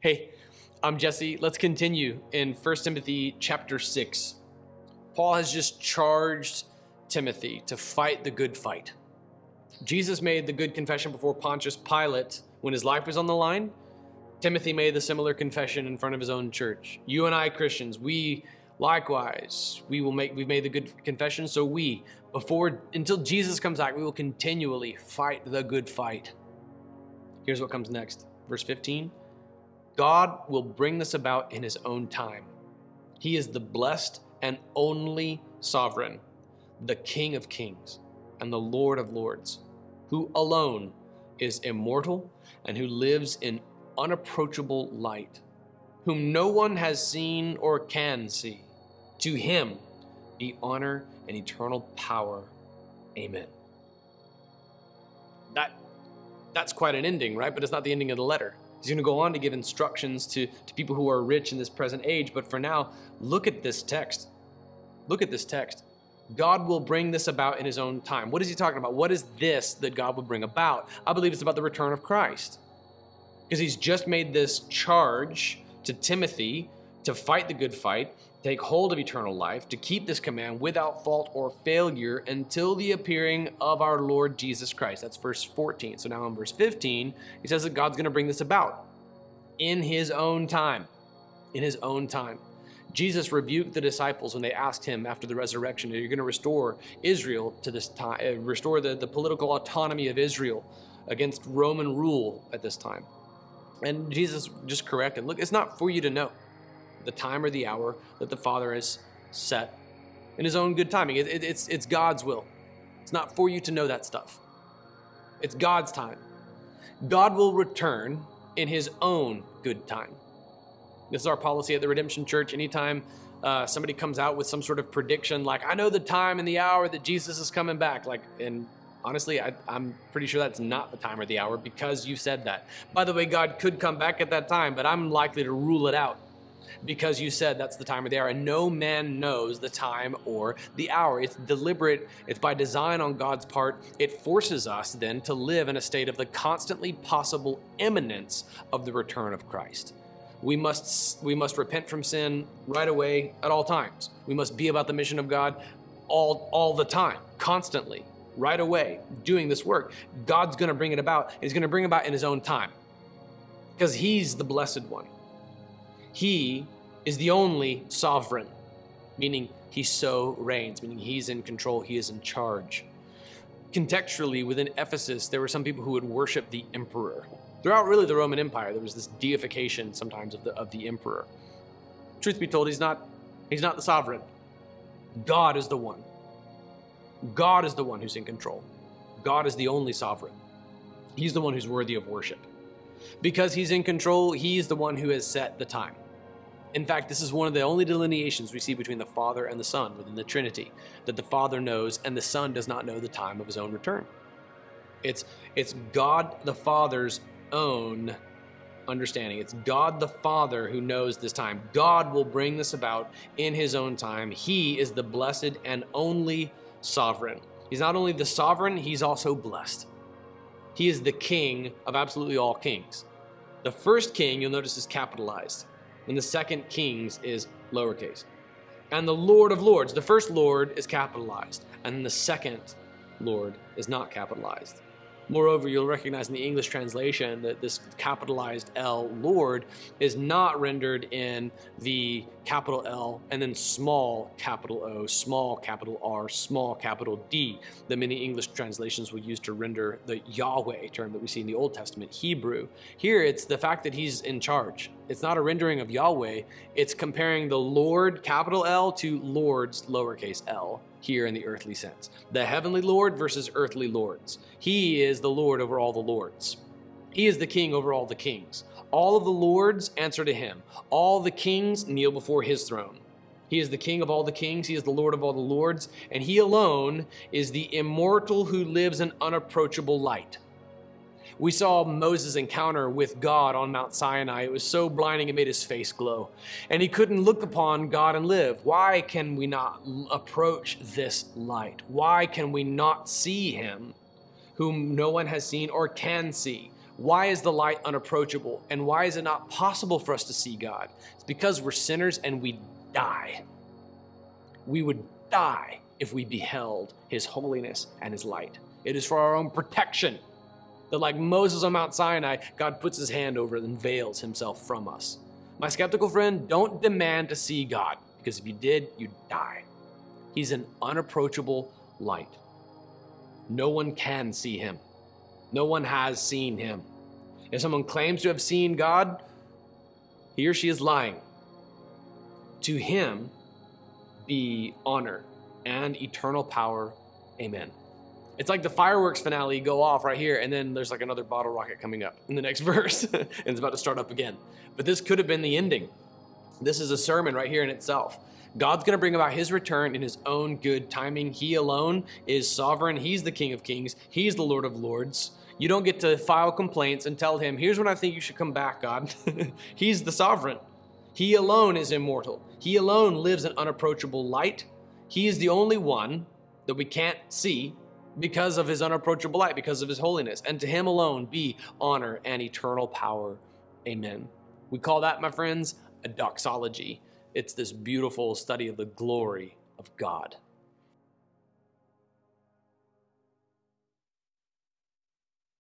Hey, I'm Jesse. Let's continue in 1 Timothy chapter 6. Paul has just charged Timothy to fight the good fight. Jesus made the good confession before Pontius Pilate when his life was on the line. Timothy made the similar confession in front of his own church. You and I, Christians, we likewise, we will make we've made the good confession, so we, before until Jesus comes back, we will continually fight the good fight. Here's what comes next. Verse 15. God will bring this about in his own time. He is the blessed and only sovereign, the King of kings and the Lord of lords, who alone is immortal and who lives in unapproachable light, whom no one has seen or can see. To him be honor and eternal power. Amen. That that's quite an ending, right? But it's not the ending of the letter. He's going to go on to give instructions to, to people who are rich in this present age. But for now, look at this text. Look at this text. God will bring this about in his own time. What is he talking about? What is this that God will bring about? I believe it's about the return of Christ. Because he's just made this charge to Timothy to fight the good fight, take hold of eternal life, to keep this command without fault or failure until the appearing of our Lord Jesus Christ. That's verse 14. So now in verse 15, he says that God's going to bring this about in his own time. In his own time. Jesus rebuked the disciples when they asked him after the resurrection, Are you going to restore Israel to this time, uh, restore the, the political autonomy of Israel against Roman rule at this time? And Jesus just corrected, Look, it's not for you to know the time or the hour that the Father has set in His own good timing. It, it, it's, it's God's will. It's not for you to know that stuff. It's God's time. God will return in His own good time. This is our policy at the Redemption Church. Anytime uh, somebody comes out with some sort of prediction, like, I know the time and the hour that Jesus is coming back, like, and honestly, I, am pretty sure that's not the time or the hour because you said that. By the way, God could come back at that time, but I'm likely to rule it out because you said that's the time or the hour. And no man knows the time or the hour. It's deliberate, it's by design on God's part. It forces us then to live in a state of the constantly possible imminence of the return of Christ. We must, we must repent from sin right away at all times. We must be about the mission of God all, all the time, constantly, right away, doing this work. God's going to bring it about. He's going to bring about in His own time because He's the blessed one. He is the only sovereign, meaning he so reigns, meaning he's in control, he is in charge. Contextually, within Ephesus, there were some people who would worship the emperor. Throughout really the Roman Empire, there was this deification sometimes of the, of the emperor. Truth be told, he's not, he's not the sovereign. God is the one. God is the one who's in control. God is the only sovereign. He's the one who's worthy of worship. Because he's in control, he's the one who has set the time. In fact, this is one of the only delineations we see between the Father and the Son within the Trinity that the Father knows and the Son does not know the time of his own return. It's, it's God the Father's own understanding. It's God the Father who knows this time. God will bring this about in his own time. He is the blessed and only sovereign. He's not only the sovereign, he's also blessed. He is the king of absolutely all kings. The first king, you'll notice, is capitalized and the second Kings is lowercase. And the Lord of Lords, the first Lord is capitalized, and the second Lord is not capitalized. Moreover, you'll recognize in the English translation that this capitalized L, Lord, is not rendered in the capital L and then small capital O, small capital R, small capital D that many English translations will use to render the Yahweh term that we see in the Old Testament Hebrew. Here, it's the fact that he's in charge. It's not a rendering of Yahweh, it's comparing the Lord, capital L, to Lord's, lowercase l here in the earthly sense. The heavenly Lord versus earthly lords. He is the Lord over all the lords. He is the king over all the kings. All of the lords answer to him. All the kings kneel before his throne. He is the king of all the kings. He is the Lord of all the lords. And he alone is the immortal who lives in unapproachable light. We saw Moses' encounter with God on Mount Sinai. It was so blinding it made his face glow. And he couldn't look upon God and live. Why can we not approach this light? Why can we not see him whom no one has seen or can see? Why is the light unapproachable? And why is it not possible for us to see God? It's because we're sinners and we die. We would die if we beheld his holiness and his light. It is for our own protection that, like Moses on Mount Sinai, God puts his hand over it and veils himself from us. My skeptical friend, don't demand to see God, because if you did, you'd die. He's an unapproachable light. No one can see him. No one has seen him. If someone claims to have seen God, he or she is lying. To him be honor and eternal power. Amen. It's like the fireworks finale go off right here, and then there's like another bottle rocket coming up in the next verse, and it's about to start up again. But this could have been the ending. This is a sermon right here in itself. God's going to bring about his return in his own good timing. He alone is sovereign. He's the King of Kings, He's the Lord of Lords. You don't get to file complaints and tell him, here's when I think you should come back, God. He's the sovereign. He alone is immortal. He alone lives in unapproachable light. He is the only one that we can't see because of his unapproachable light, because of his holiness. And to him alone be honor and eternal power. Amen. We call that, my friends, a doxology. It's this beautiful study of the glory of God.